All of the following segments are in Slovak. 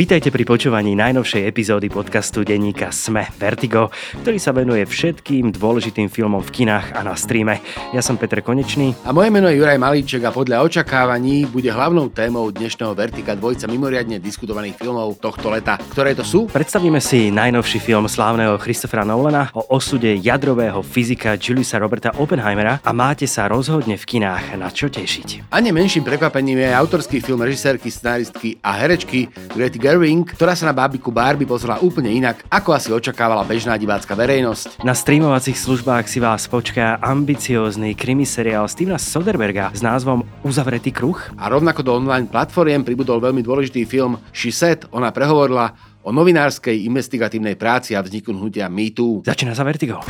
Vítajte pri počúvaní najnovšej epizódy podcastu denníka Sme Vertigo, ktorý sa venuje všetkým dôležitým filmom v kinách a na streame. Ja som Petr Konečný. A moje meno je Juraj Malíček a podľa očakávaní bude hlavnou témou dnešného Vertiga dvojca mimoriadne diskutovaných filmov tohto leta. Ktoré to sú? Predstavíme si najnovší film slávneho Christophera Nolana o osude jadrového fyzika Juliusa Roberta Oppenheimera a máte sa rozhodne v kinách na čo tešiť. A menším prekvapením je autorský film režisérky, scenaristky a herečky Grety Gerwing, ktorá sa na bábiku Barbie pozrela úplne inak, ako asi očakávala bežná divácka verejnosť. Na streamovacích službách si vás počká ambiciózny krimi seriál Stevena Soderberga s názvom Uzavretý kruh. A rovnako do online platformiem pribudol veľmi dôležitý film She Said, ona prehovorila o novinárskej investigatívnej práci a vzniku hnutia MeToo. Začína sa Vertigo.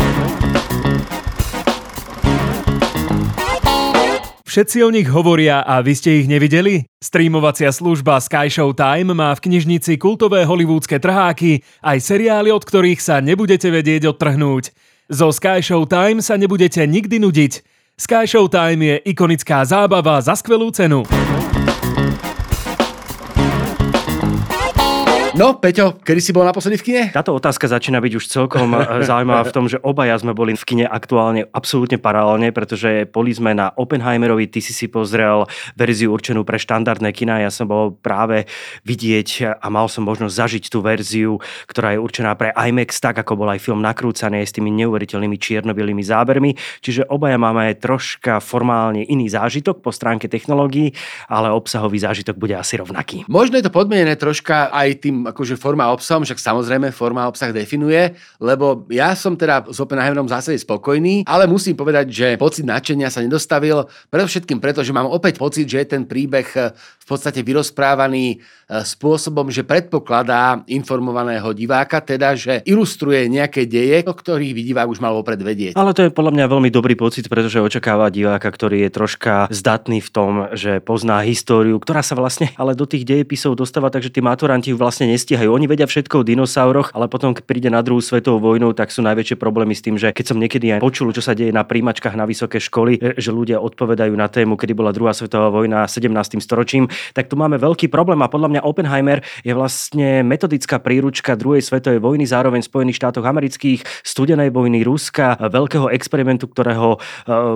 Všetci o nich hovoria a vy ste ich nevideli? Streamovacia služba Sky Show Time má v knižnici kultové hollywoodske trháky, aj seriály, od ktorých sa nebudete vedieť odtrhnúť. Zo Sky Show Time sa nebudete nikdy nudiť. Sky Show Time je ikonická zábava za skvelú cenu. No, Peťo, kedy si bol naposledy v kine? Táto otázka začína byť už celkom eh, zaujímavá v tom, že obaja sme boli v kine aktuálne absolútne paralelne, pretože boli sme na Oppenheimerovi, ty si si pozrel verziu určenú pre štandardné kina, ja som bol práve vidieť a mal som možnosť zažiť tú verziu, ktorá je určená pre IMAX, tak ako bol aj film nakrúcaný s tými neuveriteľnými čiernobielými zábermi. Čiže obaja máme troška formálne iný zážitok po stránke technológií, ale obsahový zážitok bude asi rovnaký. Možno je to podmienené troška aj tým akože forma obsahom, však samozrejme forma obsah definuje, lebo ja som teda s Oppenheimerom v zásade spokojný, ale musím povedať, že pocit nadšenia sa nedostavil, predovšetkým preto, že mám opäť pocit, že je ten príbeh eh, v podstate vyrozprávaný spôsobom, že predpokladá informovaného diváka, teda, že ilustruje nejaké deje, o ktorých by divák už mal opred vedieť. Ale to je podľa mňa veľmi dobrý pocit, pretože očakáva diváka, ktorý je troška zdatný v tom, že pozná históriu, ktorá sa vlastne ale do tých dejepisov dostáva, takže tí maturanti vlastne nestíhajú. Oni vedia všetko o dinosauroch, ale potom, keď príde na druhú svetovú vojnu, tak sú najväčšie problémy s tým, že keď som niekedy aj počul, čo sa deje na príjmačkách na vysoké školy, e, že ľudia odpovedajú na tému, kedy bola druhá svetová vojna 17. storočím, tak tu máme veľký problém a podľa mňa Oppenheimer je vlastne metodická príručka druhej svetovej vojny, zároveň Spojených štátoch amerických, studenej vojny Ruska, veľkého experimentu, ktorého e,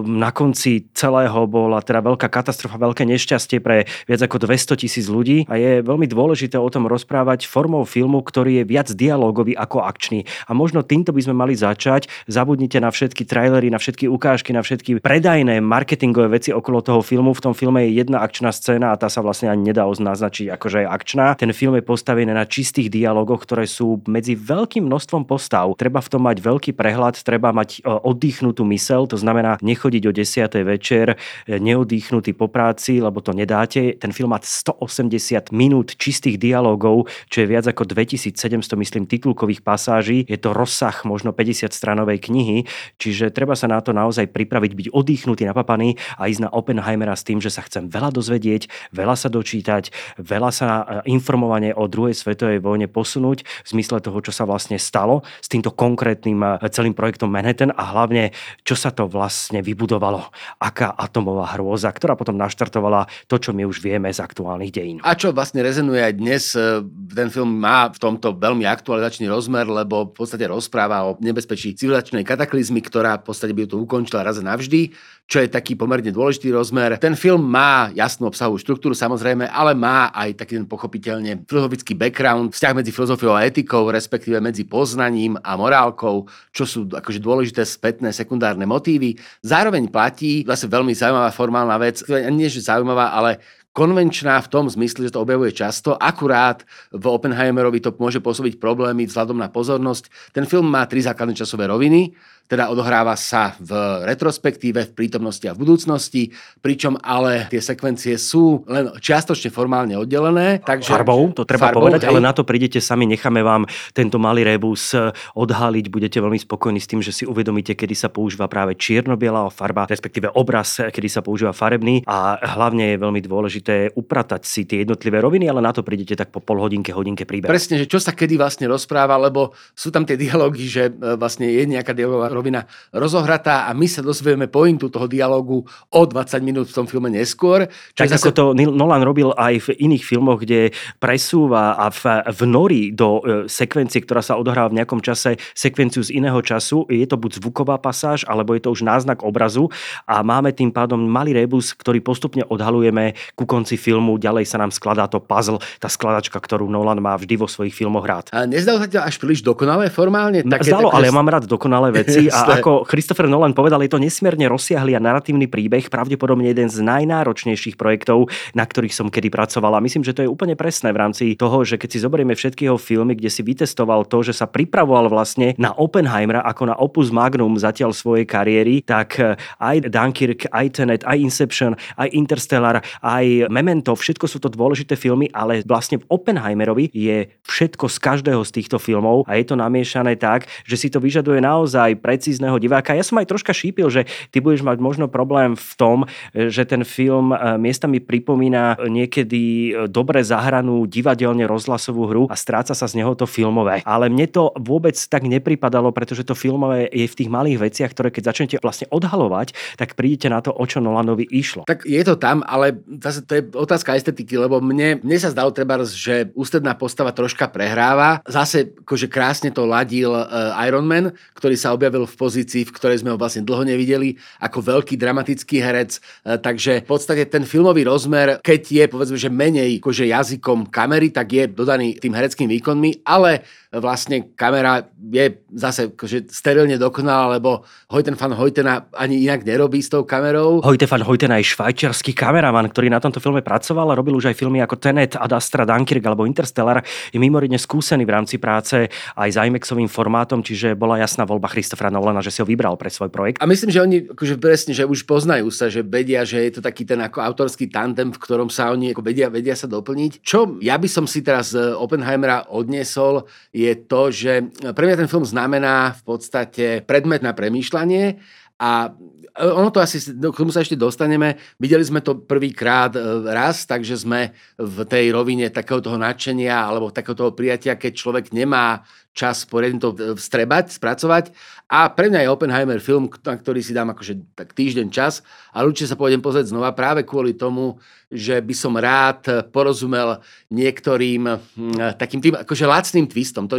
na konci celého bola teda veľká katastrofa, veľké nešťastie pre viac ako 200 tisíc ľudí a je veľmi dôležité o tom rozprávať formou filmu, ktorý je viac dialógový ako akčný. A možno týmto by sme mali začať. Zabudnite na všetky trailery, na všetky ukážky, na všetky predajné marketingové veci okolo toho filmu. V tom filme je jedna akčná scéna a tá sa vlastne ani nedá označiť ako že je akčná. Ten film je postavený na čistých dialogoch, ktoré sú medzi veľkým množstvom postav. Treba v tom mať veľký prehľad, treba mať e, oddychnutú mysel, to znamená nechodiť o 10. večer, e, neoddychnutý po práci, lebo to nedáte. Ten film má 180 minút čistých dialogov, čo je viac ako 2700, myslím, titulkových pasáží. Je to rozsah možno 50 stranovej knihy, čiže treba sa na to naozaj pripraviť, byť oddychnutý, napapaný a ísť na Oppenheimera s tým, že sa chcem veľa dozvedieť, veľa sa dočítať, veľa sa informovanie o druhej svetovej vojne posunúť v zmysle toho, čo sa vlastne stalo s týmto konkrétnym e, celým projektom Manhattan a hlavne, čo sa to vlastne vybudovalo. Aká atomová hrôza, ktorá potom naštartovala to, čo my už vieme z aktuálnych dejín. A čo vlastne rezonuje aj dnes, e, ten film má v tomto veľmi aktualizačný rozmer, lebo v podstate rozpráva o nebezpečí civilizačnej kataklizmy, ktorá v podstate by to ukončila raz navždy, čo je taký pomerne dôležitý rozmer. Ten film má jasnú obsahovú štruktúru samozrejme, ale má aj taký ten pochopiteľne filozofický background, vzťah medzi filozofiou a etikou, respektíve medzi poznaním a morálkou, čo sú akože dôležité spätné sekundárne motívy. Zároveň platí zase veľmi zaujímavá formálna vec, nie že zaujímavá, ale konvenčná v tom zmysle, že to objavuje často. Akurát v Oppenheimerovi to môže pôsobiť problémy vzhľadom na pozornosť. Ten film má tri základné časové roviny teda odohráva sa v retrospektíve, v prítomnosti a v budúcnosti, pričom ale tie sekvencie sú len čiastočne formálne oddelené. Takže, farbou, to treba farbou, povedať, hej. ale na to prídete sami, necháme vám tento malý rebus odhaliť, budete veľmi spokojní s tým, že si uvedomíte, kedy sa používa práve čierno-biela farba, respektíve obraz, kedy sa používa farebný a hlavne je veľmi dôležité upratať si tie jednotlivé roviny, ale na to prídete tak po pol hodinke, hodinke príbehu. Presne, že čo sa kedy vlastne rozpráva, lebo sú tam tie dialógy, že e, vlastne je nejaká dialogová rovina rozohratá a my sa dozvieme pointu toho dialogu o 20 minút v tom filme neskôr. Tak zase... ako to Nolan robil aj v iných filmoch, kde presúva a v, v nori do e, sekvencie, ktorá sa odohráva v nejakom čase, sekvenciu z iného času, je to buď zvuková pasáž, alebo je to už náznak obrazu a máme tým pádom malý rebus, ktorý postupne odhalujeme ku konci filmu, ďalej sa nám skladá to puzzle, tá skladačka, ktorú Nolan má vždy vo svojich filmoch rád. A nezdalo sa to až príliš dokonalé formálne? Také, Zdalo, také... ale ja mám rád dokonalé veci a ako Christopher Nolan povedal, je to nesmierne rozsiahly a narratívny príbeh, pravdepodobne jeden z najnáročnejších projektov, na ktorých som kedy pracoval. A myslím, že to je úplne presné v rámci toho, že keď si zoberieme všetky jeho filmy, kde si vytestoval to, že sa pripravoval vlastne na Oppenheimera ako na opus magnum zatiaľ svojej kariéry, tak eh, aj Dunkirk, aj Tenet, aj Inception, aj Interstellar, aj Memento, všetko sú to dôležité filmy, ale vlastne v Oppenheimerovi je všetko z každého z týchto filmov a je to namiešané tak, že si to vyžaduje naozaj precízneho diváka. Ja som aj troška šípil, že ty budeš mať možno problém v tom, že ten film e, miestami pripomína niekedy e, dobre zahranú divadelne rozhlasovú hru a stráca sa z neho to filmové. Ale mne to vôbec tak nepripadalo, pretože to filmové je v tých malých veciach, ktoré keď začnete vlastne odhalovať, tak prídete na to, o čo Nolanovi išlo. Tak je to tam, ale zase to je otázka estetiky, lebo mne, mne sa zdalo treba, že ústredná postava troška prehráva. Zase akože krásne to ladil uh, Iron Man, ktorý sa objavil v pozícii, v ktorej sme ho vlastne dlho nevideli, ako veľký dramatický herec. Uh, takže v podstate ten filmový rozmer, keď je povedzme, že menej akože jazykom kamery, tak je dodaný tým hereckým výkonmi, ale vlastne kamera je zase akože sterilne dokonalá, lebo Hojten fan Hojtena ani inak nerobí s tou kamerou. Hojten fan Hojtena je švajčiarsky kameraman, ktorý na tomto filme pracoval a robil už aj filmy ako Tenet, Ad Astra, Dunkirk alebo Interstellar. Je mimoriadne skúsený v rámci práce aj s IMAXovým formátom, čiže bola jasná voľba Christophera Nolana, že si ho vybral pre svoj projekt. A myslím, že oni akože presne, že už poznajú sa, že vedia, že je to taký ten ako autorský tandem, v ktorom sa oni ako vedia, vedia sa doplniť. Čo ja by som si teraz z Oppenheimera odniesol, je to, že pre mňa ten film znamená v podstate predmet na premýšľanie a e, ono to asi, k tomu sa ešte dostaneme. Videli sme to prvýkrát e, raz, takže sme v tej rovine takého toho nadšenia alebo takého toho prijatia, keď človek nemá čas poriadne to vstrebať, spracovať. A pre mňa je Oppenheimer film, na ktorý si dám akože tak týždeň čas a určite sa pôjdem pozrieť znova práve kvôli tomu, že by som rád porozumel niektorým hm, takým tým akože lacným twistom. To,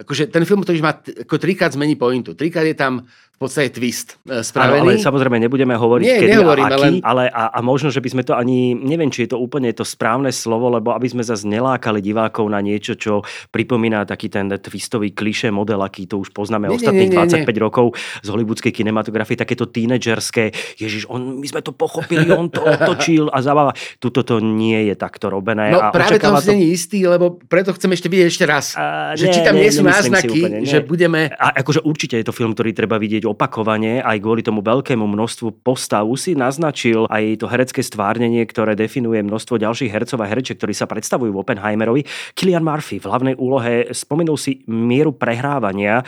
akože ten film totiž má ako trikrát zmení pointu. Trikrát je tam v podstate twist e, spravený. Ale, ale samozrejme nebudeme hovoriť Nie, kedy a aký, len... ale a, a možno, že by sme to ani, neviem, či je to úplne to správne slovo, lebo aby sme zase nelákali divákov na niečo, čo pripomína taký ten twistový kliše model, aký to už poznáme nie, ostatných nie, nie, 25 nie. rokov z hollywoodskej kinematografie, takéto tínedžerské, ježiš, on, my sme to pochopili, on to otočil a zabáva. Tuto to nie je takto robené. No a práve to to... není istý, lebo preto chcem ešte vidieť ešte raz. A, že nie, či tam nie, nie sú náznaky, úplne, že budeme... A akože určite je to film, ktorý treba vidieť opakovane, aj kvôli tomu veľkému množstvu postav. Si naznačil aj to herecké stvárnenie, ktoré definuje množstvo ďalších hercov a hereček, ktorí sa predstavujú v Oppenheimerovi. Killian Murphy v hlavnej úlohe spomenul si mieru prehrávania.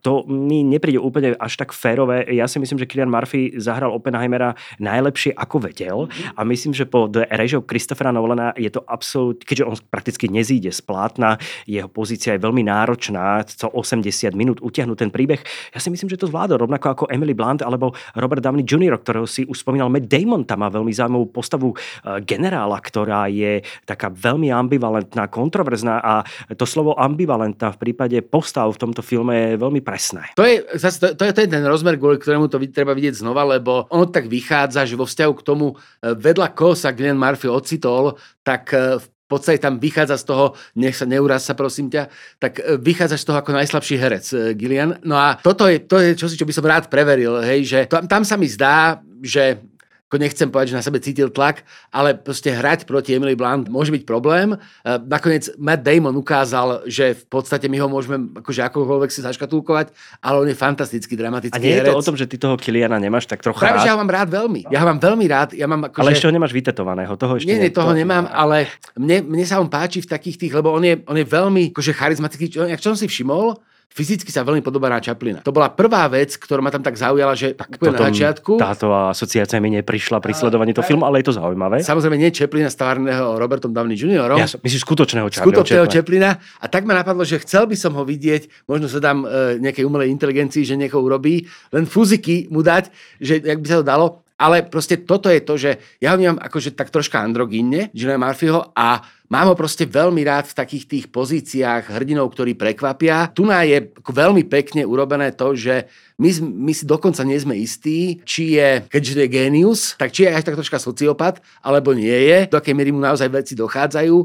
To mi nepríde úplne až tak férové. Ja si myslím, že Killian Murphy zahral Oppenheimera najlepšie ako vedel a myslím, že pod režou Christophera Nolana je to absolút, keďže on prakticky nezíde z plátna, jeho pozícia je veľmi náročná, 180 minút utiahnuť ten príbeh. Ja si myslím, že to zvládol rovnako ako Emily Blunt alebo Robert Downey Jr., ktorého si už spomínal. Matt Damon tam má veľmi zaujímavú postavu e, generála, ktorá je taká veľmi ambivalentná, kontroverzná a to slovo ambivalentná v prípade postav v tomto filme je veľmi presné. To je, zase, to, to, je, to je ten rozmer, kvôli ktorému to treba vidieť znova, lebo ono tak vychádza, že vo vzťahu k tomu e, vedľa koho sa Glenn Murphy ocitol, tak e, v podstate tam vychádza z toho, nech sa neuraz sa prosím ťa, tak e, vychádza z toho ako najslabší herec Gillian. No a toto je, to je čosi, čo by som rád preveril, hej, že tam, tam sa mi zdá, že ako nechcem povedať, že na sebe cítil tlak, ale proste hrať proti Emily Blunt môže byť problém. E, nakoniec Matt Damon ukázal, že v podstate my ho môžeme akože akokoľvek si zaškatulkovať, ale on je fantastický dramatický A nie herec. je to o tom, že ty toho Kiliana nemáš tak trocha Práve, rád? že ja ho mám rád veľmi. Ja ho mám veľmi rád. Ja mám akože... Ale ešte ho nemáš vytetovaného. Toho ešte nie, nie, toho to... nemám, ale mne, mne sa on páči v takých tých, lebo on je, on je veľmi akože charizmatický. Čo, čo som si všimol, fyzicky sa veľmi podobá na Chaplina. To bola prvá vec, ktorá ma tam tak zaujala, že tak úplne na začiatku. Táto asociácia mi neprišla pri sledovaní toho filmu, ale je to zaujímavé. Samozrejme nie Chaplina stvarného Robertom Downey Jr. Ja som, myslím skutočného Charlieho Skutočného Chaplina. A tak ma napadlo, že chcel by som ho vidieť, možno sa dám e, nejakej umelej inteligencii, že niekoho urobí, len fuziky mu dať, že jak by sa to dalo. Ale proste toto je to, že ja ho vnímam akože tak troška androgínne, Gillian Murphyho a Mám ho proste veľmi rád v takých tých pozíciách hrdinov, ktorí prekvapia. Tu je veľmi pekne urobené to, že my, my si dokonca nie sme istí, či je, keďže je génius, tak či je až tak troška sociopat, alebo nie je, do akej miery mu naozaj veci dochádzajú.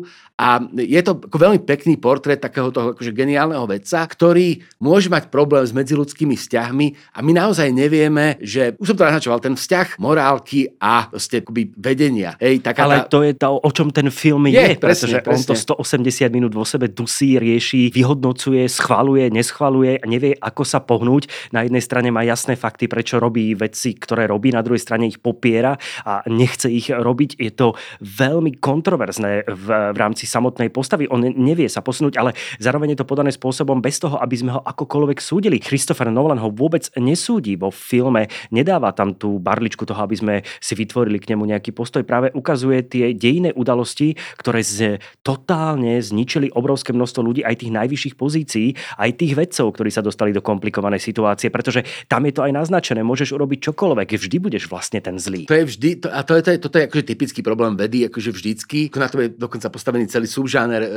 A je to ako veľmi pekný portrét takého toho akože geniálneho vedca, ktorý môže mať problém s medziludskými vzťahmi a my naozaj nevieme, že, už som to naznačoval, ten vzťah morálky a proste akoby vedenia. Hej, taká Ale tá... to je to, o čom ten film je. je pretože presne. on to 180 minút vo sebe dusí, rieši, vyhodnocuje, schvaluje, neschvaluje a nevie, ako sa pohnúť. Na jednej strane má jasné fakty, prečo robí veci, ktoré robí, na druhej strane ich popiera a nechce ich robiť. Je to veľmi kontroverzné v, v rámci samotnej postavy. On nevie sa posunúť, ale zároveň je to podané spôsobom bez toho, aby sme ho akokoľvek súdili. Christopher Nolan ho vôbec nesúdi vo filme, nedáva tam tú barličku toho, aby sme si vytvorili k nemu nejaký postoj. Práve ukazuje tie dejné udalosti, ktoré z totálne zničili obrovské množstvo ľudí, aj tých najvyšších pozícií, aj tých vedcov, ktorí sa dostali do komplikovanej situácie, pretože tam je to aj naznačené, môžeš urobiť čokoľvek, vždy budeš vlastne ten zlý. To je vždy, to, a to je, to je, toto je akože typický problém vedy, akože vždycky, na to je dokonca postavený celý subžáner e,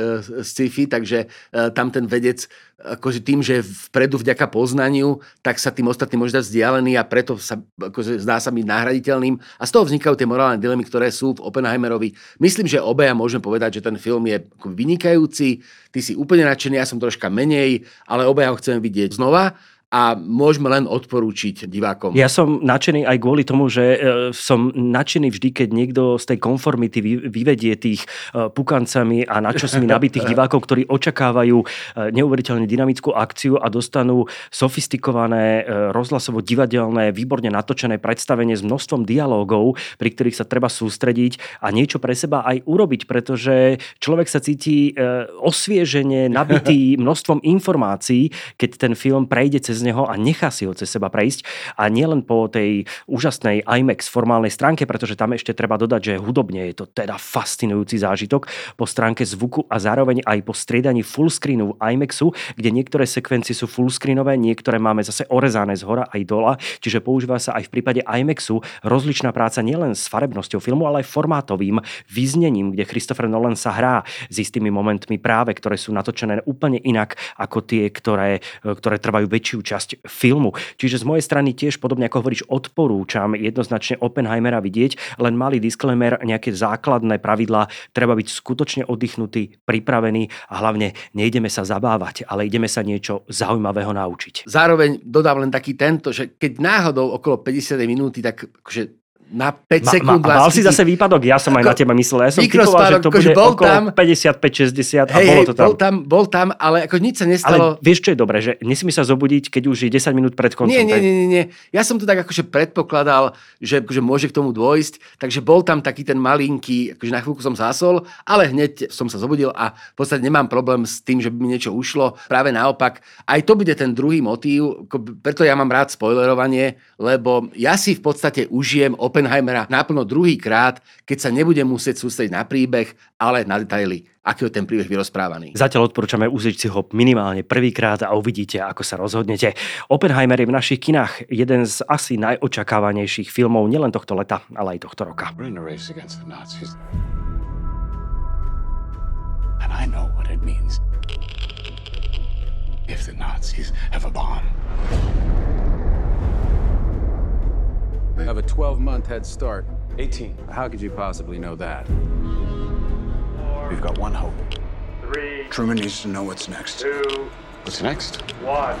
sci-fi, takže e, tam ten vedec akože tým, že vpredu vďaka poznaniu, tak sa tým ostatným môže dať vzdialený a preto sa, akože zdá sa byť nahraditeľným. A z toho vznikajú tie morálne dilemy, ktoré sú v Oppenheimerovi. Myslím, že obaja môžeme povedať, že ten film je vynikajúci. Ty si úplne nadšený, ja som troška menej, ale obaja ho chceme vidieť znova a môžeme len odporúčiť divákom. Ja som nadšený aj kvôli tomu, že e, som nadšený vždy, keď niekto z tej konformity vyvedie tých e, pukancami a načosmi nabitých divákov, ktorí očakávajú e, neuveriteľne dynamickú akciu a dostanú sofistikované rozhlasovo-divadelné, výborne natočené predstavenie s množstvom dialógov, pri ktorých sa treba sústrediť a niečo pre seba aj urobiť, pretože človek sa cíti osviežene, nabitý množstvom informácií, keď ten film prejde cez neho a nechá si ho cez seba prejsť. A nielen po tej úžasnej IMAX formálnej stránke, pretože tam ešte treba dodať, že hudobne je to teda fascinujúci zážitok po stránke zvuku a zároveň aj po striedaní fullscreenu IMAXu, kde niektoré sekvencie sú fullscreenové, niektoré máme zase orezané z hora aj dola, čiže používa sa aj v prípade IMAXu rozličná práca nielen s farebnosťou filmu, ale aj formátovým vyznením, kde Christopher Nolan sa hrá s istými momentmi práve, ktoré sú natočené úplne inak ako tie, ktoré, ktoré trvajú väčšiu časť filmu. Čiže z mojej strany tiež, podobne ako hovoríš, odporúčam jednoznačne Oppenheimera vidieť, len malý disclaimer, nejaké základné pravidlá, treba byť skutočne oddychnutý, pripravený a hlavne nejdeme sa zabávať, ale ideme sa niečo zaujímavého naučiť. Zároveň dodám len taký tento, že keď náhodou okolo 50 minúty, tak akože na 5 sekúnd. Ma, ma, mal si zase výpadok, ja som ako, aj na teba myslel. Ja som typoval, že to bude bol okolo tam, 55-60 a hej, bolo to tam. Bol tam. Bol tam, ale ako nič sa nestalo. Ale vieš, čo je dobré, že nesmí sa zobudiť, keď už je 10 minút pred koncom. Nie, nie, nie, nie. Ja som to tak akože predpokladal, že akože môže k tomu dôjsť, takže bol tam taký ten malinký, akože na chvíľku som zásol, ale hneď som sa zobudil a v podstate nemám problém s tým, že by mi niečo ušlo. Práve naopak, aj to bude ten druhý motív, preto ja mám rád spoilerovanie, lebo ja si v podstate užijem Oppenheimera naplno druhý krát, keď sa nebude musieť sústrediť na príbeh, ale na detaily, aký je ten príbeh vyrozprávaný. Zatiaľ odporúčame užiť si ho minimálne prvýkrát a uvidíte, ako sa rozhodnete. Oppenheimer je v našich kinách jeden z asi najočakávanejších filmov nielen tohto leta, ale aj tohto roka. And I know what it means if the Nazis have a bomb. Have a 12 month head start. 18. How could you possibly know that? Four, We've got one hope. Three. Truman needs to know what's next. Two. What's next? One.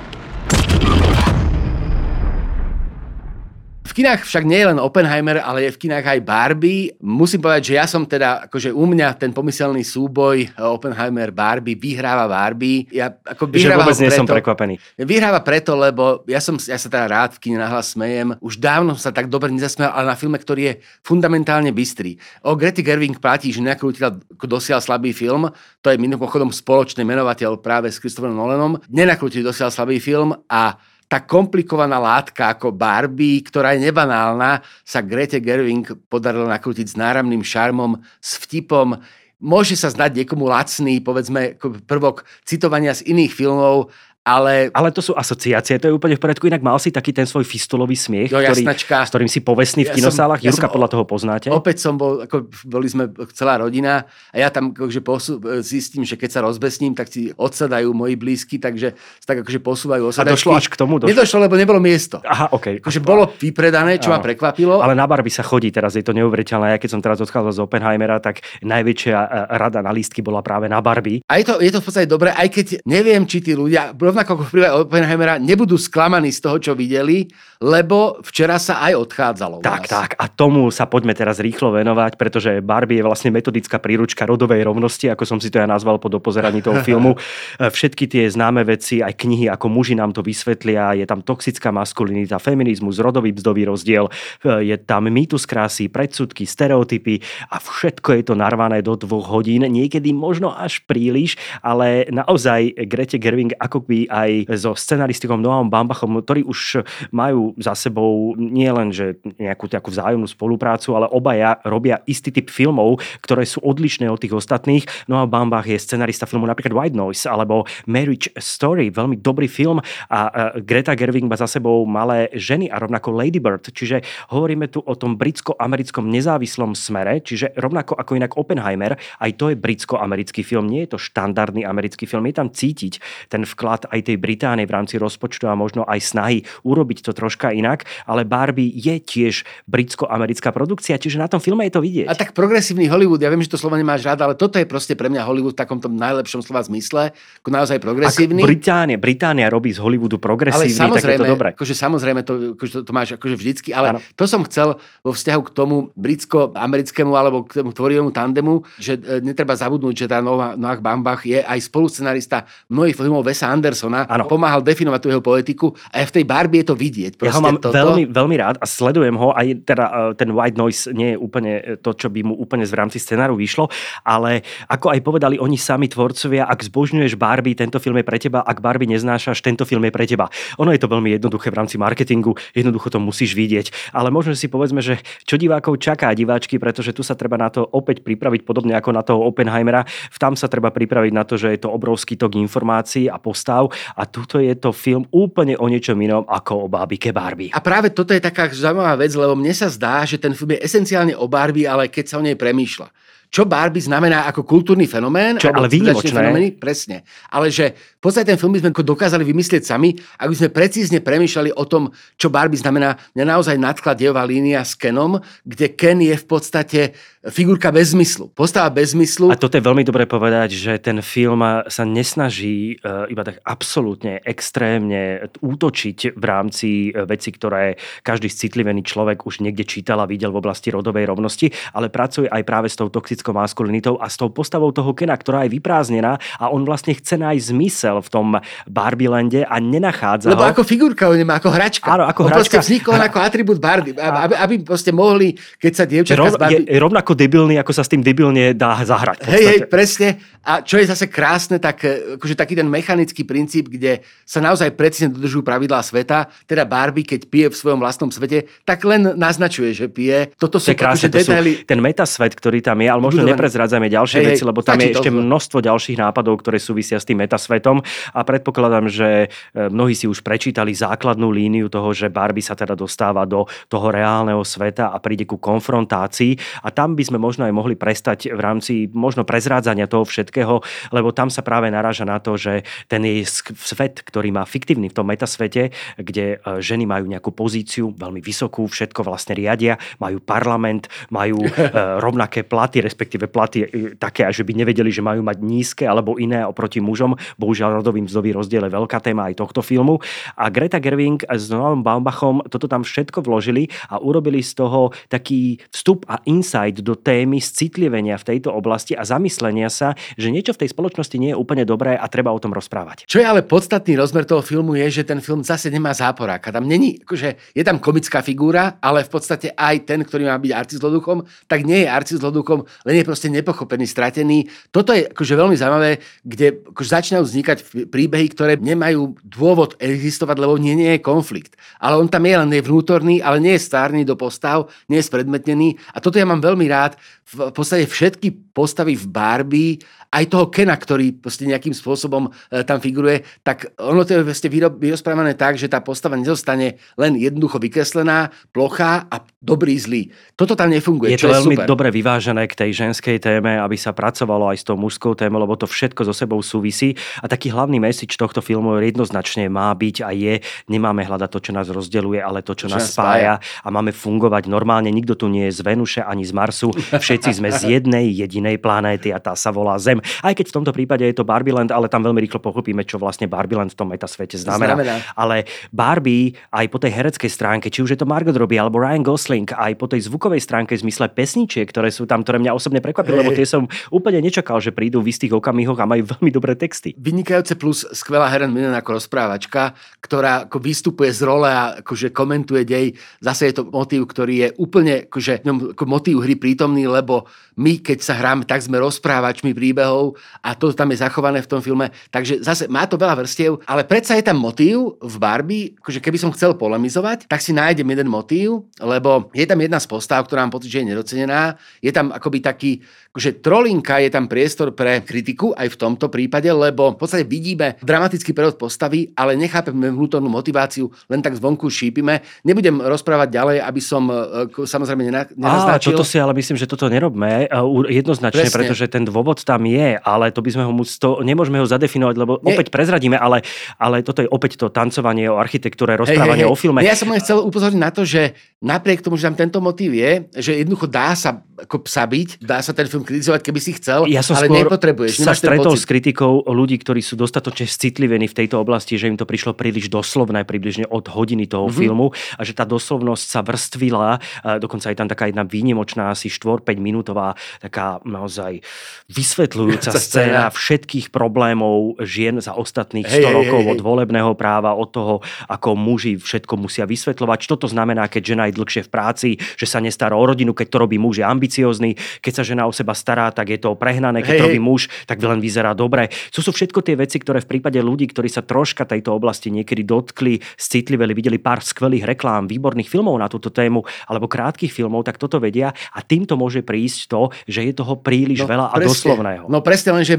Kinách však nie je len Oppenheimer, ale je v kinách aj Barbie. Musím povedať, že ja som teda, akože u mňa ten pomyselný súboj Oppenheimer-Barbie vyhráva Barbie. Ja ako vyhráva že vôbec nie preto, som prekvapený. Vyhráva preto, lebo ja, som, ja sa teda rád v kine nahlas smejem. Už dávno som sa tak dobre nezasmial, ale na filme, ktorý je fundamentálne bystrý. O Grety Gerwing platí, že nakrútila dosiaľ slabý film. To je mimochodom spoločný menovateľ práve s Christopherom Nolanom. Nenakrútili dosiaľ slabý film a tá komplikovaná látka ako Barbie, ktorá je nebanálna, sa Grete Gerwing podarilo nakrútiť s náramným šarmom, s vtipom. Môže sa zdať niekomu lacný, povedzme, prvok citovania z iných filmov, ale... ale to sú asociácie, to je úplne v poriadku. Inak mal si taký ten svoj fistolový smiech, jo, ktorý, s ktorým si povestný v ja kinosálach. Som, Jurka ja podľa toho poznáte. Opäť som bol, ako boli sme celá rodina a ja tam akože posu, zistím, že keď sa rozbesním, tak si odsadajú moji blízky, takže tak akože posúvajú osadačky. A došlo až k tomu? Došlo? Nedošlo, lebo nebolo miesto. Aha, OK. Akože bolo vypredané, čo ma prekvapilo. Ale na barby sa chodí teraz, je to neuveriteľné. Ja keď som teraz odchádzal z Oppenheimera, tak najväčšia e, rada na lístky bola práve na Barbie. A je to, je to v podstate dobré, aj keď neviem, či tí ľudia, rovnako ako v Oppenheimera nebudú sklamaní z toho, čo videli, lebo včera sa aj odchádzalo. Tak, tak. A tomu sa poďme teraz rýchlo venovať, pretože Barbie je vlastne metodická príručka rodovej rovnosti, ako som si to ja nazval po dopozeraní toho filmu. Všetky tie známe veci, aj knihy, ako muži nám to vysvetlia, je tam toxická maskulinita, feminizmus, rodový mzdový rozdiel, je tam mýtus krásy, predsudky, stereotypy a všetko je to narvané do dvoch hodín, niekedy možno až príliš, ale naozaj Grete Gerwing ako by aj so scenaristikom Noam Bambachom, ktorí už majú za sebou nie len že nejakú takú vzájomnú spoluprácu, ale obaja robia istý typ filmov, ktoré sú odlišné od tých ostatných. Noam Bambach je scenarista filmu napríklad White Noise alebo Marriage Story, veľmi dobrý film a Greta Gerwig má za sebou malé ženy a rovnako Lady Bird, čiže hovoríme tu o tom britsko-americkom nezávislom smere, čiže rovnako ako inak Oppenheimer, aj to je britsko-americký film, nie je to štandardný americký film, je tam cítiť ten vklad aj tej Británie v rámci rozpočtu a možno aj snahy urobiť to troška inak, ale Barbie je tiež britsko-americká produkcia, čiže na tom filme je to vidieť. A tak progresívny Hollywood, ja viem, že to slovo nemáš rád, ale toto je proste pre mňa Hollywood v takomto najlepšom slova zmysle, ako naozaj progresívny. Ak Británia, Británia robí z Hollywoodu progresívny, ale tak je to dobré. Akože samozrejme, to, akože to, to máš akože vždycky, ale ano. to som chcel vo vzťahu k tomu britsko-americkému alebo k tomu tvorivému tandemu, že e, netreba zabudnúť, že tá Noah Bambach je aj spoluscenarista mnohých filmov Wesa Andersona, ano. pomáhal definovať tú jeho politiku a aj v tej Barbie je to vidieť. ja ho mám toto... veľmi, veľmi rád a sledujem ho, aj teda e, ten White Noise nie je úplne to, čo by mu úplne v rámci scenáru vyšlo, ale ako aj povedali oni sami tvorcovia, ak zbožňuješ Barbie, tento film je pre teba, ak Barbie neznášaš, tento film je pre teba. Ono je to veľmi jednoduché v rámci marketingu, jednoducho to musíš vidieť, ale možno si povedzme, že čo divákov čaká diváčky, pretože tu sa treba na to opäť pripraviť podobne ako na toho Oppenheimera, v tam sa treba pripraviť na to, že je to obrovský tok informácií a postav a tuto je to film úplne o niečom inom ako o bábike Barbie. A práve toto je taká zaujímavá vec, lebo mne sa zdá, že ten film je esenciálne o Barbie, ale keď sa o nej premýšľa čo Barbie znamená ako kultúrny fenomén. Čo ale výnimočné. Fenomény, presne. Ale že v podstate ten film by sme dokázali vymyslieť sami, ak by sme precízne premýšľali o tom, čo Barbie znamená. Mňa naozaj nadklad dejová línia s Kenom, kde Ken je v podstate figurka bez zmyslu. Postava bez zmyslu. A toto je veľmi dobre povedať, že ten film sa nesnaží uh, iba tak absolútne extrémne útočiť v rámci e, veci, ktoré každý citlivený človek už niekde čítal a videl v oblasti rodovej rovnosti, ale pracuje aj práve s tou toxickou maskulinitou a s tou postavou toho Kena, ktorá je vyprázdnená a on vlastne chce nájsť zmysel v tom Barbielande a nenachádza Lebo ho. ako figurka, on nemá ako hračka. Áno, ako on hračka. vznikol ako atribút Barbie, aby, aby proste mohli, keď sa dievčatka Rov, Barbie... Je rovnako debilný, ako sa s tým debilne dá zahrať. Hej, hej, presne. A čo je zase krásne, tak e, akože taký ten mechanický princíp, kde sa naozaj presne dodržujú pravidlá sveta, teda Barbie, keď pije v svojom vlastnom svete, tak len naznačuje, že pije. Toto sú, krásne, to detaily. Sú ten metasvet, ktorý tam je, ale možno budovaný. neprezradzame ďalšie hej, veci, lebo tam je ešte množstvo ďalších nápadov, ktoré súvisia s tým metasvetom a predpokladám, že e, mnohí si už prečítali základnú líniu toho, že Barbie sa teda dostáva do toho reálneho sveta a príde ku konfrontácii a tam by sme možno aj mohli prestať v rámci možno prezrádzania toho všetkého lebo tam sa práve naráža na to, že ten jej svet, ktorý má fiktívny v tom metasvete, kde e, ženy majú nejakú pozíciu veľmi vysokú, všetko vlastne riadia, majú parlament, majú e, rovnaké platy, respektíve platy také, že by nevedeli, že majú mať nízke alebo iné oproti mužom. Bohužiaľ rodový mzdový rozdiel je veľká téma aj tohto filmu. A Greta Gerwing s Noam Baumbachom toto tam všetko vložili a urobili z toho taký vstup a insight do témy citlivenia v tejto oblasti a zamyslenia sa, že niečo v tej spoločnosti nie je úplne dobré a treba o tom rozprávať. Čo je ale podstatný rozmer toho filmu je, že ten film zase nemá záporáka. Tam není, akože je tam komická figúra, ale v podstate aj ten, ktorý má byť arci zloduchom, tak nie je arci zloduchom, len je proste nepochopený, stratený. Toto je akože veľmi zaujímavé, kde akože začínajú vznikať príbehy, ktoré nemajú dôvod existovať, lebo nie, nie je konflikt. Ale on tam je len je vnútorný, ale nie je stárny do postav, nie je spredmetnený. A toto ja mám veľmi rád. V podstate všetky postavy v Barbie aj toho Kena, ktorý proste nejakým spôsobom e, tam figuruje, tak ono to je vlastne vyrozprávané tak, že tá postava nezostane len jednoducho vykreslená, plochá a dobrý, zlý. Toto tam nefunguje. Je to veľmi super. dobre vyvážené k tej ženskej téme, aby sa pracovalo aj s tou mužskou témou, lebo to všetko so sebou súvisí. A taký hlavný message tohto filmu jednoznačne má byť a je, nemáme hľadať to, čo nás rozdeluje, ale to, čo, čo nás spája. spája a máme fungovať normálne. Nikto tu nie je z Venuše ani z Marsu. Všetci sme z jednej jedinej planéty a tá sa volá Zem. Aj keď v tomto prípade je to Barbieland, ale tam veľmi rýchlo pochopíme, čo vlastne Barbieland v tom metasvete znamená. znamená. Ale Barbie aj po tej hereckej stránke, či už je to Margot Robbie alebo Ryan Gosling, aj po tej zvukovej stránke v zmysle pesničiek, ktoré sú tam, ktoré mňa osobne prekvapili, hey. lebo tie som úplne nečakal, že prídu v istých okamihoch a majú veľmi dobré texty. Vynikajúce plus skvelá Helen Mirren ako rozprávačka, ktorá ako vystupuje z role a akože komentuje dej. Zase je to motív, ktorý je úplne akože, ako motív hry prítomný, lebo my, keď sa hráme, tak sme rozprávačmi príbehov a to tam je zachované v tom filme. Takže zase má to veľa vrstiev, ale predsa je tam motív v Barbie, akože keby som chcel polemizovať, tak si nájdem jeden motív, lebo je tam jedna z postav, ktorá mám pocit, že je nedocenená. Je tam akoby taký, akože trolinka, je tam priestor pre kritiku aj v tomto prípade, lebo v podstate vidíme dramatický prerod postavy, ale nechápeme vnútornú motiváciu, len tak zvonku šípime. Nebudem rozprávať ďalej, aby som e, samozrejme nenaznačil. Á, toto si ale myslím, že toto nerobme jednoznačne, Presne. pretože ten dôvod tam je, ale to by sme ho to, nemôžeme ho zadefinovať, lebo Nie. opäť prezradíme, ale, ale toto je opäť to tancovanie o architektúre, rozprávanie hej, hej, hej. o filme. Ja som len chcel upozorniť na to, že napriek tomu, že tam tento motív je, že jednoducho dá sa ako psa byť, dá sa ten film kritizovať, keby si chcel, ja som ale nepotrebuješ. sa stretol s kritikou ľudí, ktorí sú dostatočne citlivení v tejto oblasti, že im to prišlo príliš doslovné, približne od hodiny toho mm-hmm. filmu a že tá doslovnosť sa vrstvila, dokonca aj tam taká jedna výnimočná asi 4-5 minútová taká naozaj vysvetľujúca scéna všetkých problémov žien za ostatných 100 hey, rokov hey, hey. od volebného práva, od toho, ako muži všetko musia vysvetľovať. Čo to znamená, keď žena je dlhšie v práci, že sa nestará o rodinu, keď to robí muž, je ambiciózny, keď sa žena o seba stará, tak je to prehnané, keď hey, robí muž, tak len vyzerá dobre. To sú všetko tie veci, ktoré v prípade ľudí, ktorí sa troška tejto oblasti niekedy dotkli, citliveli, videli pár skvelých reklám, výborných filmov na túto tému alebo krátkých filmov, tak toto vedia a týmto môže prísť to, že je toho príliš no, veľa a presne, doslovného. No presne len, že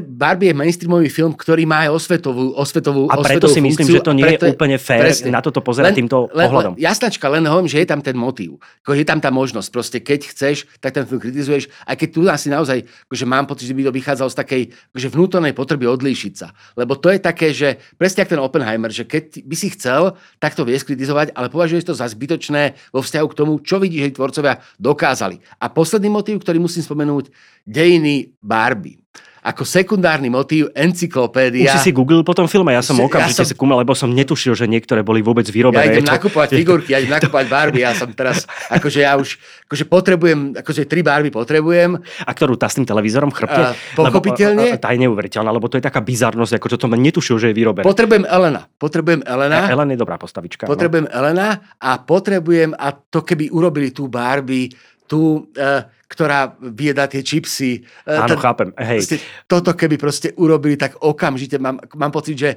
Barbie je mainstreamový film, ktorý má aj osvetovú, osvetovú A preto osvetovú si myslím, funkciu, že to nie je úplne fér presne. na toto pozerať len, týmto len, pohľadom. Len, jasnačka, len hovorím, že je tam ten motív. Je tam tá možnosť. Proste keď chceš, tak ten film kritizuješ. Aj keď tu asi naozaj, že mám pocit, že by to vychádzalo z takej že vnútornej potreby odlíšiť sa. Lebo to je také, že presne ako ten Oppenheimer, že keď by si chcel, tak to vieš kritizovať, ale považuješ to za zbytočné vo vzťahu k tomu, čo vidíš, že tvorcovia dokázali. A posledný motív, ktorý musím spomenúť, dejiny Barbie ako sekundárny motív encyklopédia. Už si si googlil po tom filme, ja som okamžite ja som... skúmal, lebo som netušil, že niektoré boli vôbec vyrobené. Ja idem to... nakupovať figurky, ja idem nakupovať Barbie, ja som teraz, akože ja už, akože potrebujem, akože tri Barbie potrebujem. A ktorú tá s tým televízorom chrbte? Uh, pochopiteľne. Lebo, tá je neuveriteľná, lebo to je taká bizarnosť, ako čo to netušil, že je vyrobené. Potrebujem Elena. Potrebujem Elena. E, Ellen je dobrá postavička. No. Potrebujem no. Elena a potrebujem, a to keby urobili tú Barbie, tú, uh, ktorá vieda tie čipsy. E, Áno, ten, chápem. Hej. Proste, toto keby proste urobili, tak okamžite mám, mám pocit, že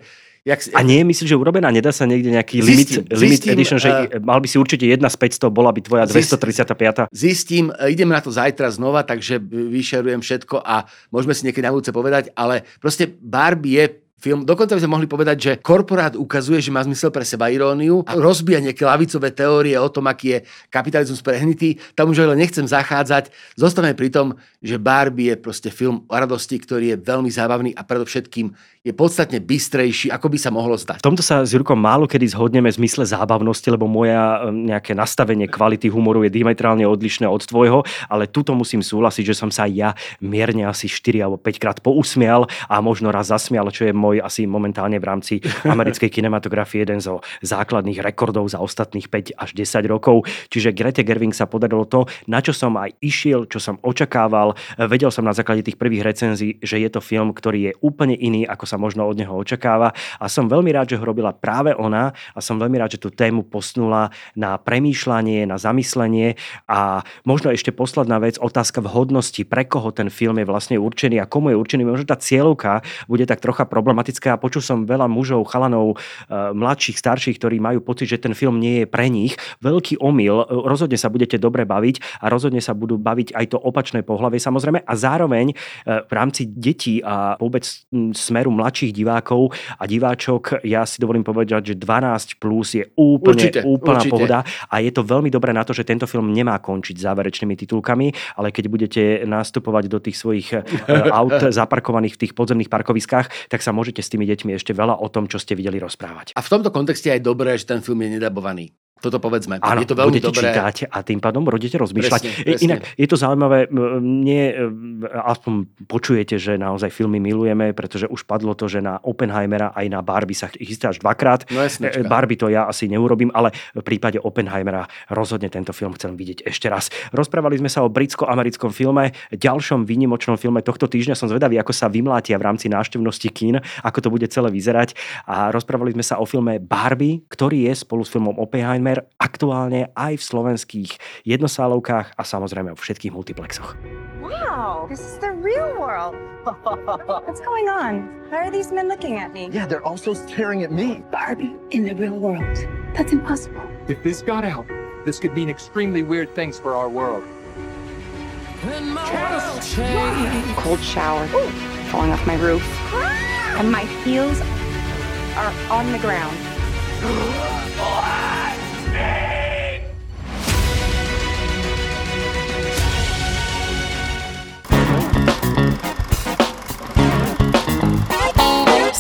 Jak, a nie je myslíš, že urobená? Nedá sa niekde nejaký zistím, limit, limit zistím, edition, že uh, mal by si určite jedna z 500, bola by tvoja 235. Zistím, idem na to zajtra znova, takže vyšerujem všetko a môžeme si niekedy na budúce povedať, ale proste Barbie je film. Dokonca by sme mohli povedať, že korporát ukazuje, že má zmysel pre seba iróniu a rozbíja nejaké lavicové teórie o tom, aký je kapitalizmus prehnitý. Tam už ale nechcem zachádzať. Zostaneme pri tom, že Barbie je proste film o radosti, ktorý je veľmi zábavný a predovšetkým je podstatne bystrejší, ako by sa mohlo zdať. V tomto sa s Jurkom málo kedy zhodneme v zmysle zábavnosti, lebo moja nejaké nastavenie kvality humoru je diametrálne odlišné od tvojho, ale tuto musím súhlasiť, že som sa ja mierne asi 4 alebo 5 krát pousmial a možno raz zasmial, čo je môj asi momentálne v rámci americkej kinematografie jeden zo základných rekordov za ostatných 5 až 10 rokov. Čiže Grete Gerwing sa podarilo to, na čo som aj išiel, čo som očakával. Vedel som na základe tých prvých recenzií, že je to film, ktorý je úplne iný, ako sa možno od neho očakáva. A som veľmi rád, že ho robila práve ona a som veľmi rád, že tú tému posnula na premýšľanie, na zamyslenie a možno ešte posledná vec, otázka vhodnosti, pre koho ten film je vlastne určený a komu je určený. Možno tá cieľovka bude tak trocha problematická a počul som veľa mužov, chalanov, e, mladších, starších, ktorí majú pocit, že ten film nie je pre nich. Veľký omyl, rozhodne sa budete dobre baviť a rozhodne sa budú baviť aj to opačné pohľavie samozrejme a zároveň e, v rámci detí a vôbec smeru mladších divákov a diváčok, ja si dovolím povedať, že 12 plus je úplne určite, úplná určite. pohoda a je to veľmi dobré na to, že tento film nemá končiť záverečnými titulkami, ale keď budete nastupovať do tých svojich aut zaparkovaných v tých podzemných parkoviskách, tak sa môžete s tými deťmi ešte veľa o tom, čo ste videli rozprávať. A v tomto kontexte je dobré, že ten film je nedabovaný. Toto povedzme. Áno, je to veľmi budete dobré. čítať a tým pádom budete rozmýšľať. Presne, presne. Inak je to zaujímavé, nie, aspoň počujete, že naozaj filmy milujeme, pretože už padlo to, že na Oppenheimera aj na Barbie sa chystá až dvakrát. No jasnečka. Barbie to ja asi neurobím, ale v prípade Oppenheimera rozhodne tento film chcem vidieť ešte raz. Rozprávali sme sa o britsko-americkom filme, ďalšom výnimočnom filme tohto týždňa. Som zvedavý, ako sa vymlátia v rámci návštevnosti kín, ako to bude celé vyzerať. A rozprávali sme sa o filme Barbie, ktorý je spolu s filmom Oppenheimer takmer aktuálne aj v slovenských jednosálovkách a samozrejme vo všetkých multiplexoch. Wow, this is the real world. What's going on? Why are these men looking at me? Yeah, they're also staring at me. Barbie in the real world. That's impossible. If this got out, this could mean extremely weird things for our world. Cold shower, falling off my roof, and my heels are on the ground.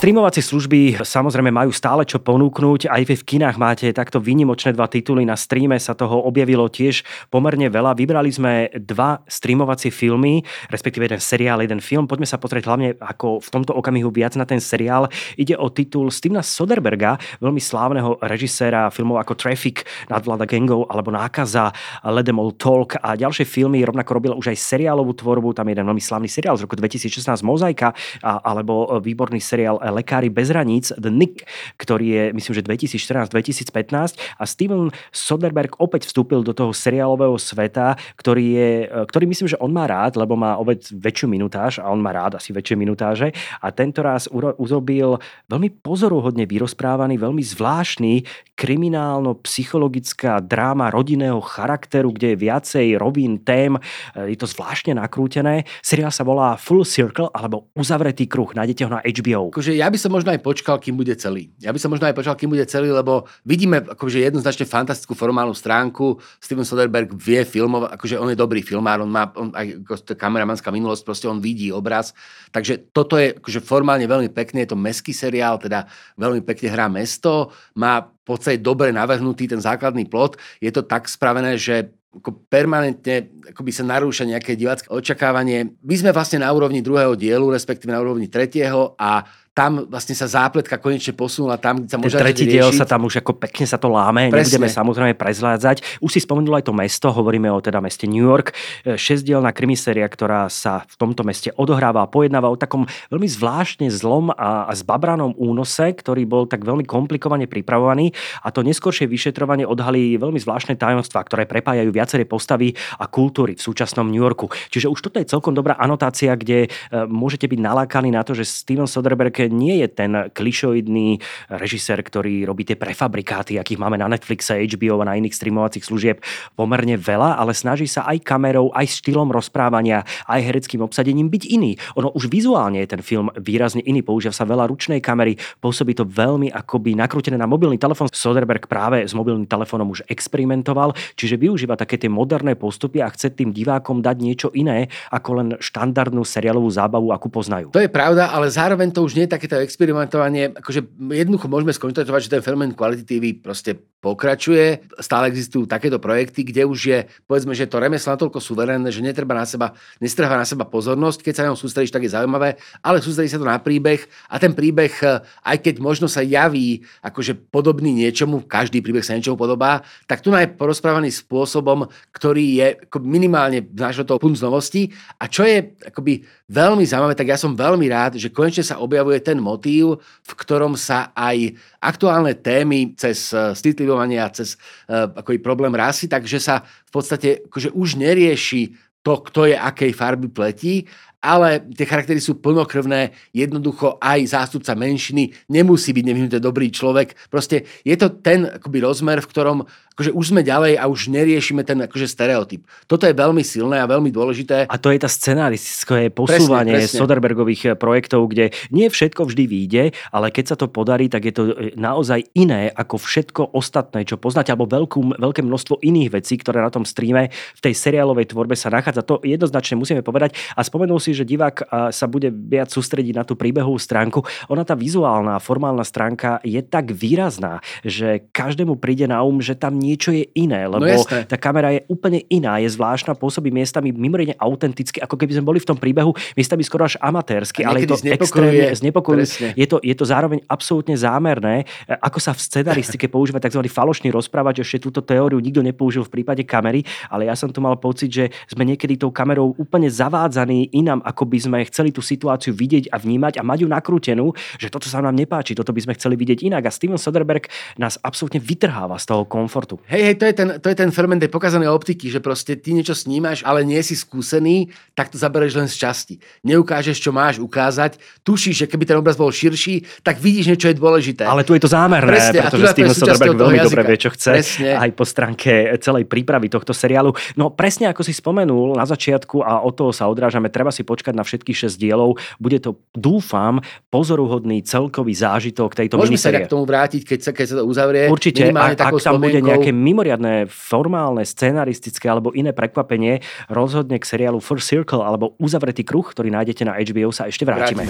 Streamovacie služby samozrejme majú stále čo ponúknuť. Aj vy v kinách máte takto výnimočné dva tituly. Na streame sa toho objavilo tiež pomerne veľa. Vybrali sme dva streamovacie filmy, respektíve jeden seriál, jeden film. Poďme sa pozrieť hlavne ako v tomto okamihu viac na ten seriál. Ide o titul Stevena Soderberga, veľmi slávneho režiséra filmov ako Traffic, Nadvláda gangov alebo Nákaza, Let talk a ďalšie filmy. Rovnako robil už aj seriálovú tvorbu. Tam je jeden veľmi slávny seriál z roku 2016 Mozaika a, alebo výborný seriál Lekári bez hraníc, The Nick, ktorý je, myslím, že 2014-2015 a Steven Soderbergh opäť vstúpil do toho seriálového sveta, ktorý je, ktorý myslím, že on má rád, lebo má opäť väčšiu minutáž a on má rád asi väčšie minutáže a tento raz urobil veľmi pozoruhodne vyrozprávaný, veľmi zvláštny kriminálno-psychologická dráma rodinného charakteru, kde je viacej rovín, tém, je to zvláštne nakrútené. Seriál sa volá Full Circle alebo Uzavretý kruh, nájdete ho na HBO. Akože ja by som možno aj počkal, kým bude celý. Ja by som možno aj počkal, kým bude celý, lebo vidíme akože jednoznačne fantastickú formálnu stránku. Steven Soderbergh vie filmovať, akože on je dobrý filmár, on má on, aj kameramanská minulosť, proste on vidí obraz. Takže toto je akože formálne veľmi pekné, je to meský seriál, teda veľmi pekne hrá mesto, má podstate dobre navrhnutý ten základný plot. Je to tak spravené, že ako permanentne by sa narúša nejaké divácké očakávanie. My sme vlastne na úrovni druhého dielu, respektíve na úrovni tretieho a tam vlastne sa zápletka konečne posunula tam, kde sa môže tretí diel sa tam už ako pekne sa to láme, Presne. nebudeme samozrejme prezládzať. Už si spomenul aj to mesto, hovoríme o teda meste New York. E, šesťdielna krimiséria, ktorá sa v tomto meste odohráva a pojednáva o takom veľmi zvláštne zlom a, a zbabranom únose, ktorý bol tak veľmi komplikovane pripravovaný a to neskôršie vyšetrovanie odhalí veľmi zvláštne tajomstvá, ktoré prepájajú viaceré postavy a kultúry v súčasnom New Yorku. Čiže už toto je celkom dobrá anotácia, kde e, môžete byť nalákaní na to, že Steven Soderbergh nie je ten klišoidný režisér, ktorý robí tie prefabrikáty, akých máme na Netflixe, HBO a na iných streamovacích služieb pomerne veľa, ale snaží sa aj kamerou, aj štýlom rozprávania, aj hereckým obsadením byť iný. Ono už vizuálne je ten film výrazne iný, používa sa veľa ručnej kamery, pôsobí to veľmi akoby nakrútené na mobilný telefón. Soderberg práve s mobilným telefónom už experimentoval, čiže využíva také tie moderné postupy a chce tým divákom dať niečo iné ako len štandardnú seriálovú zábavu, akú poznajú. To je pravda, ale zároveň to už nie je takéto experimentovanie. Akože jednoducho môžeme skonštatovať, že ten fenomén Quality TV proste pokračuje. Stále existujú takéto projekty, kde už je, povedzme, že to remeslo natoľko suverénne, že netreba na seba, nestrháva na seba pozornosť, keď sa na ňom sústredíš, tak je zaujímavé, ale sústredí sa to na príbeh a ten príbeh, aj keď možno sa javí akože podobný niečomu, každý príbeh sa niečomu podobá, tak tu je porozprávaný spôsobom, ktorý je minimálne vnášal toho punc novosti. A čo je akoby veľmi zaujímavé, tak ja som veľmi rád, že konečne sa objavuje ten motív, v ktorom sa aj aktuálne témy cez citlivovanie a cez ako problém rasy, takže sa v podstate akože už nerieši to, kto je akej farby pletí, ale tie charaktery sú plnokrvné, jednoducho aj zástupca menšiny nemusí byť nevyhnutý dobrý človek. Proste je to ten akoby rozmer, v ktorom akože už sme ďalej a už neriešime ten akože stereotyp. Toto je veľmi silné a veľmi dôležité. A to je tá scenaristické posúvanie presne, presne. Soderbergových eh, projektov, kde nie všetko vždy vyjde, ale keď sa to podarí, tak je to eh, naozaj iné ako všetko ostatné, čo poznáte, alebo veľkú, veľké množstvo iných vecí, ktoré na tom streame v tej seriálovej tvorbe sa nachádza. To jednoznačne musíme povedať. A spomenul si, že divák sa bude viac sústrediť na tú príbehovú stránku. Ona tá vizuálna, formálna stránka je tak výrazná, že každému príde na um, že tam niečo je iné, lebo no tá kamera je úplne iná, je zvláštna, pôsobí miestami mimoriadne autenticky, ako keby sme boli v tom príbehu miestami skoro až amatérsky, ale je to extrémne znepokojujúce. Je to, je to zároveň absolútne zámerné, ako sa v scenaristike používa tzv. falošný rozprávač, ešte túto teóriu nikto nepoužil v prípade kamery, ale ja som tu mal pocit, že sme niekedy tou kamerou úplne zavádzaní inám, ako by sme chceli tú situáciu vidieť a vnímať a mať ju nakrútenú, že toto sa nám nepáči, toto by sme chceli vidieť inak. A Steven Soderbergh nás absolútne vytrháva z toho komfortu. Hej, hej, to je ten, to je ten fenomén tej pokazanej optiky, že proste ty niečo snímaš, ale nie si skúsený, tak to zabereš len z časti. Neukážeš, čo máš ukázať, tušíš, že keby ten obraz bol širší, tak vidíš niečo je dôležité. Ale tu je to zámerné, Presne, pretože Steven Soderbergh veľmi jazyka. dobre vie, čo chce presne. aj po stránke celej prípravy tohto seriálu. No presne ako si spomenul na začiatku a od toho sa odrážame, treba si počkať na všetkých 6 dielov. Bude to, dúfam, pozoruhodný celkový zážitok tejto Môžeme miniserie. sa k tomu vrátiť, keď sa, keď sa to uzavrie. Určite, ak, ak tam bude nejaké mimoriadné formálne, scenaristické alebo iné prekvapenie, rozhodne k seriálu First Circle alebo Uzavretý kruh, ktorý nájdete na HBO, sa ešte vrátime.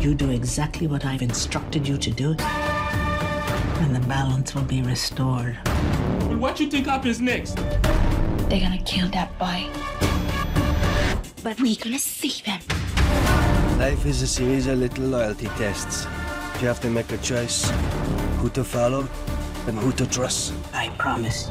You do exactly what I've instructed you to do and the balance will be restored. What you think happens next? They're gonna kill that boy. But we're gonna save him. Life is a series of little loyalty tests. You have to make a choice who to follow and who to trust. I promise.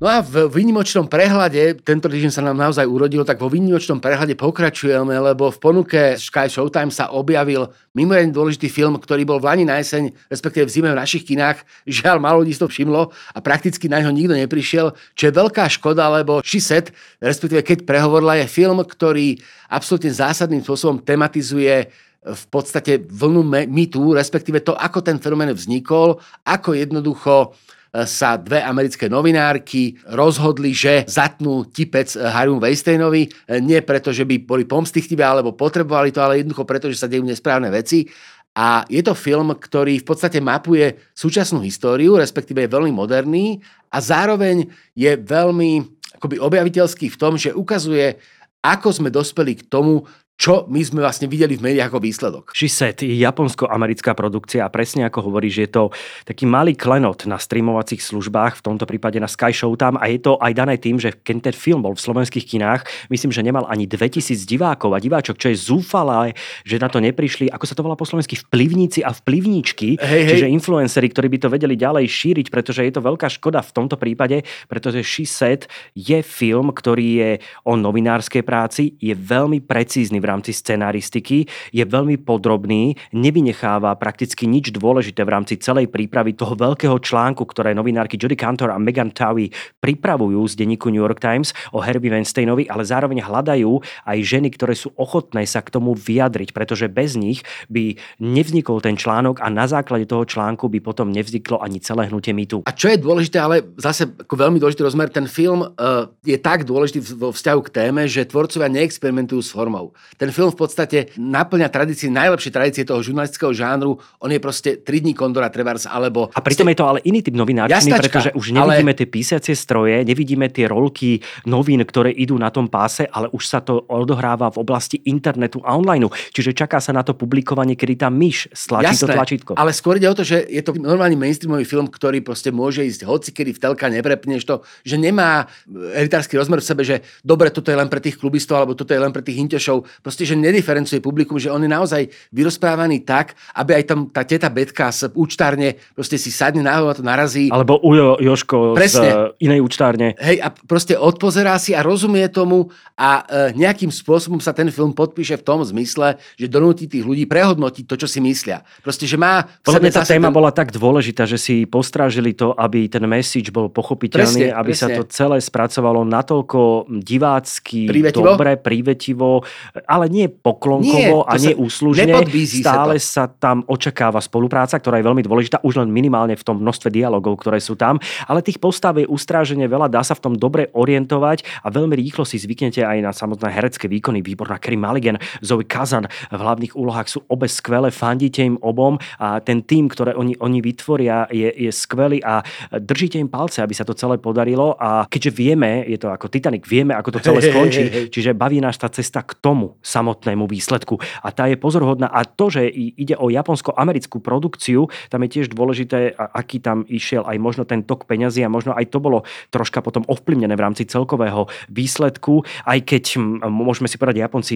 No a v výnimočnom prehľade, tento týždeň sa nám naozaj urodilo, tak vo výnimočnom prehľade pokračujeme, lebo v ponuke Sky Showtime sa objavil mimoriadne dôležitý film, ktorý bol v Lani na jeseň, respektíve v zime v našich kinách. Žiaľ, malo ľudí to všimlo a prakticky na ňo nikto neprišiel, čo je veľká škoda, lebo Šiset, respektíve keď prehovorila, je film, ktorý absolútne zásadným spôsobom tematizuje v podstate vlnu mýtu, respektíve to, ako ten fenomén vznikol, ako jednoducho sa dve americké novinárky rozhodli, že zatnú tipec Harrymu Weinsteinovi, nie preto, že by boli pomstichtivé alebo potrebovali to, ale jednoducho preto, že sa dejú nesprávne veci. A je to film, ktorý v podstate mapuje súčasnú históriu, respektíve je veľmi moderný a zároveň je veľmi akoby objaviteľský v tom, že ukazuje, ako sme dospeli k tomu, čo my sme vlastne videli v médiách ako výsledok. Shiset je japonsko-americká produkcia a presne ako hovorí, že je to taký malý klenot na streamovacích službách, v tomto prípade na Sky Showtime a je to aj dané tým, že keď ten film bol v slovenských kinách, myslím, že nemal ani 2000 divákov a diváčok, čo je zúfalé, že na to neprišli, ako sa to volá po slovensky, vplyvníci a vplyvníčky, hey, čiže hey. influenceri, ktorí by to vedeli ďalej šíriť, pretože je to veľká škoda v tomto prípade, pretože Shiset je film, ktorý je o novinárskej práci, je veľmi precízny v rámci scenaristiky, je veľmi podrobný, nevynecháva prakticky nič dôležité v rámci celej prípravy toho veľkého článku, ktoré novinárky Jody Cantor a Megan Towie pripravujú z denníku New York Times o Herbie Weinsteinovi, ale zároveň hľadajú aj ženy, ktoré sú ochotné sa k tomu vyjadriť, pretože bez nich by nevznikol ten článok a na základe toho článku by potom nevzniklo ani celé hnutie mýtu. A čo je dôležité, ale zase ako veľmi dôležitý rozmer, ten film uh, je tak dôležitý vo vzťahu k téme, že tvorcovia neexperimentujú s formou. Ten film v podstate naplňa tradície, najlepšie tradície toho žurnalistického žánru. On je proste 3 dní Kondora Trevars alebo... A pritom je to ale iný typ novinárčiny, pretože už nevidíme ale... tie písacie stroje, nevidíme tie rolky novín, ktoré idú na tom páse, ale už sa to odohráva v oblasti internetu a online. Čiže čaká sa na to publikovanie, kedy tá myš stlačí Jasné, to tlačítko. Ale skôr ide o to, že je to normálny mainstreamový film, ktorý proste môže ísť hoci kedy v telka, neprepneš to, že nemá elitársky rozmer v sebe, že dobre, toto je len pre tých klubistov, alebo toto je len pre tých intešov. Proste, že nediferencuje publikum, že on je naozaj vyrozprávaný tak, aby aj tam tá teta Betka z účtárne proste si sadne na to narazí. Alebo Ujo Joško Presne. z uh, inej účtárne. Hej, a proste odpozerá si a rozumie tomu a uh, nejakým spôsobom sa ten film podpíše v tom zmysle, že donúti tých ľudí prehodnotiť to, čo si myslia. Proste, že má... Podľa mňa tá téma ten... bola tak dôležitá, že si postrážili to, aby ten message bol pochopiteľný, presne, aby presne. sa to celé spracovalo natoľko divácky, prívetivo? dobre, prívetivo, ale nie poklonkovo nie, a nie úslužne. Stále sa, sa tam očakáva spolupráca, ktorá je veľmi dôležitá, už len minimálne v tom množstve dialogov, ktoré sú tam, ale tých postav je ustrážene veľa, dá sa v tom dobre orientovať a veľmi rýchlo si zvyknete aj na samotné herecké výkony. Výborná Kerry Mulligan, Zoe Kazan v hlavných úlohách sú obe skvelé, fandíte im obom a ten tým, ktoré oni, oni vytvoria, je, je skvelý a držíte im palce, aby sa to celé podarilo a keďže vieme, je to ako Titanic, vieme, ako to celé skončí, čiže baví nás tá cesta k tomu samotnému výsledku a tá je pozorhodná a to, že ide o japonsko-americkú produkciu, tam je tiež dôležité, aký tam išiel aj možno ten tok peňazí a možno aj to bolo troška potom ovplyvnené v rámci celkového výsledku, aj keď môžeme si povedať, Japonci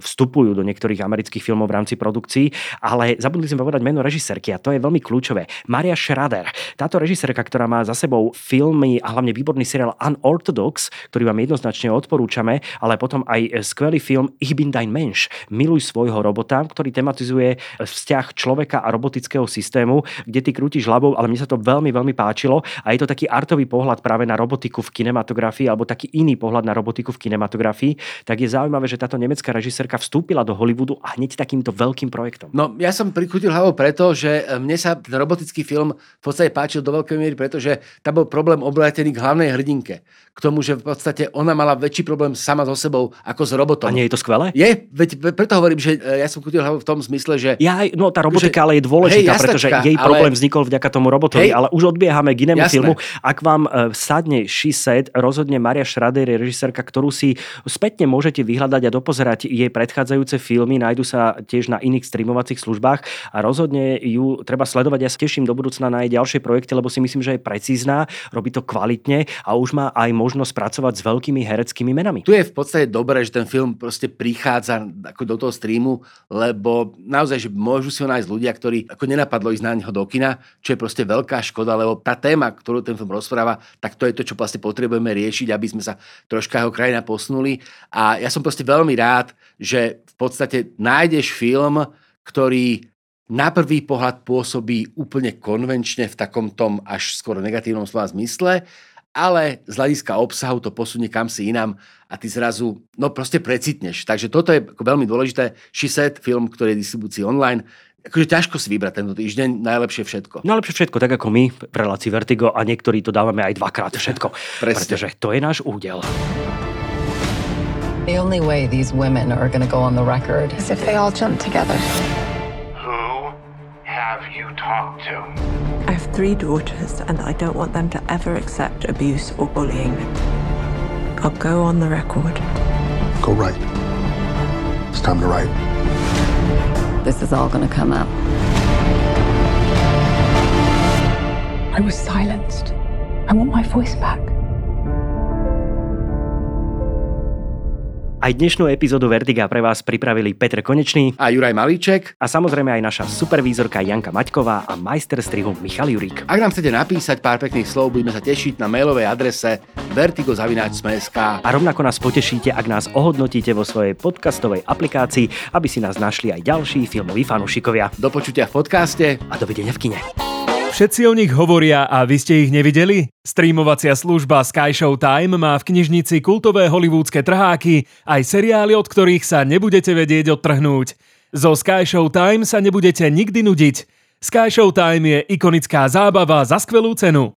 vstupujú do niektorých amerických filmov v rámci produkcií, ale zabudli sme povedať meno režisérky a to je veľmi kľúčové. Maria Schrader. Táto režisérka, ktorá má za sebou filmy a hlavne výborný seriál Unorthodox, ktorý vám jednoznačne odporúčame, ale potom aj skvelý film Ich bin dein Mensch. Miluj svojho robota, ktorý tematizuje vzťah človeka a robotického systému, kde ty krútiš hlavou, ale mne sa to veľmi, veľmi páčilo a je to taký artový pohľad práve na robotiku v kinematografii alebo taký iný pohľad na robotiku v kinematografii, tak je zaujímavé, že táto nemecká režisérka vstúpila do Hollywoodu a hneď takýmto veľkým projektom. No, ja som prikútil hlavou preto, že mne sa ten robotický film v podstate páčil do veľkej miery, pretože tam bol problém obrátený k hlavnej hrdinke. K tomu, že v podstate ona mala väčší problém sama so sebou ako s robotom. A nie je to skvelé? Je, veď preto hovorím, že e, ja som hlavou v tom zmysle, že... Ja, no tá robotika že, ale je dôležitá, hej, pretože jej problém ale... vznikol vďaka tomu robotovi, hej, ale už odbiehame k inému jasné. filmu. Ak vám uh, sadne She Said, rozhodne Maria Schrader je režisérka, ktorú si spätne môžete vyhľadať a dopozerať jej predchádzajúce filmy, nájdu sa tiež na iných streamovacích službách a rozhodne ju treba sledovať. Ja sa teším do budúcna na jej ďalšie projekty, lebo si myslím, že je precízna, robí to kvalitne a už má aj možnosť pracovať s veľkými hereckými menami. Tu je v podstate dobré, že ten film proste prichádza ako do toho streamu, lebo naozaj, že môžu si ho nájsť ľudia, ktorí ako nenapadlo ísť na neho do kina, čo je proste veľká škoda, lebo tá téma, ktorú ten film rozpráva, tak to je to, čo vlastne potrebujeme riešiť, aby sme sa troška jeho krajina posunuli. A ja som proste veľmi rád, že v podstate nájdeš film, ktorý na prvý pohľad pôsobí úplne konvenčne v takom tom až skoro negatívnom slova zmysle, ale z hľadiska obsahu to posunie kam si inám a ty zrazu, no proste precitneš. Takže toto je ako veľmi dôležité. Shiset, film, ktorý je distribúcii online, akože ťažko si vybrať tento týždeň, najlepšie všetko. Najlepšie všetko, tak ako my v relácii Vertigo a niektorí to dávame aj dvakrát všetko. Pretože to je náš údel. The only way these women are going to go on the record is if they all jump together. Who have you talked to? I have three daughters, and I don't want them to ever accept abuse or bullying. I'll go on the record. Go right. It's time to write. This is all going to come out. I was silenced. I want my voice back. Aj dnešnú epizódu Vertiga pre vás pripravili Petr Konečný A Juraj Malíček. a samozrejme aj naša supervízorka Janka Maťková a majster strihu Michal Jurík. Ak nám chcete napísať pár pekných slov, budeme sa tešiť na mailovej adrese vertigo.sme.sk. A rovnako nás potešíte, ak nás ohodnotíte vo svojej podcastovej aplikácii, aby si nás našli aj ďalší filmoví fanúšikovia. Do počutia v podcaste. A dovidenia v kine. Všetci o nich hovoria a vy ste ich nevideli? Streamovacia služba Sky Show Time má v knižnici kultové hollywoodske trháky aj seriály, od ktorých sa nebudete vedieť odtrhnúť. Zo Sky Show Time sa nebudete nikdy nudiť. Sky Show Time je ikonická zábava za skvelú cenu.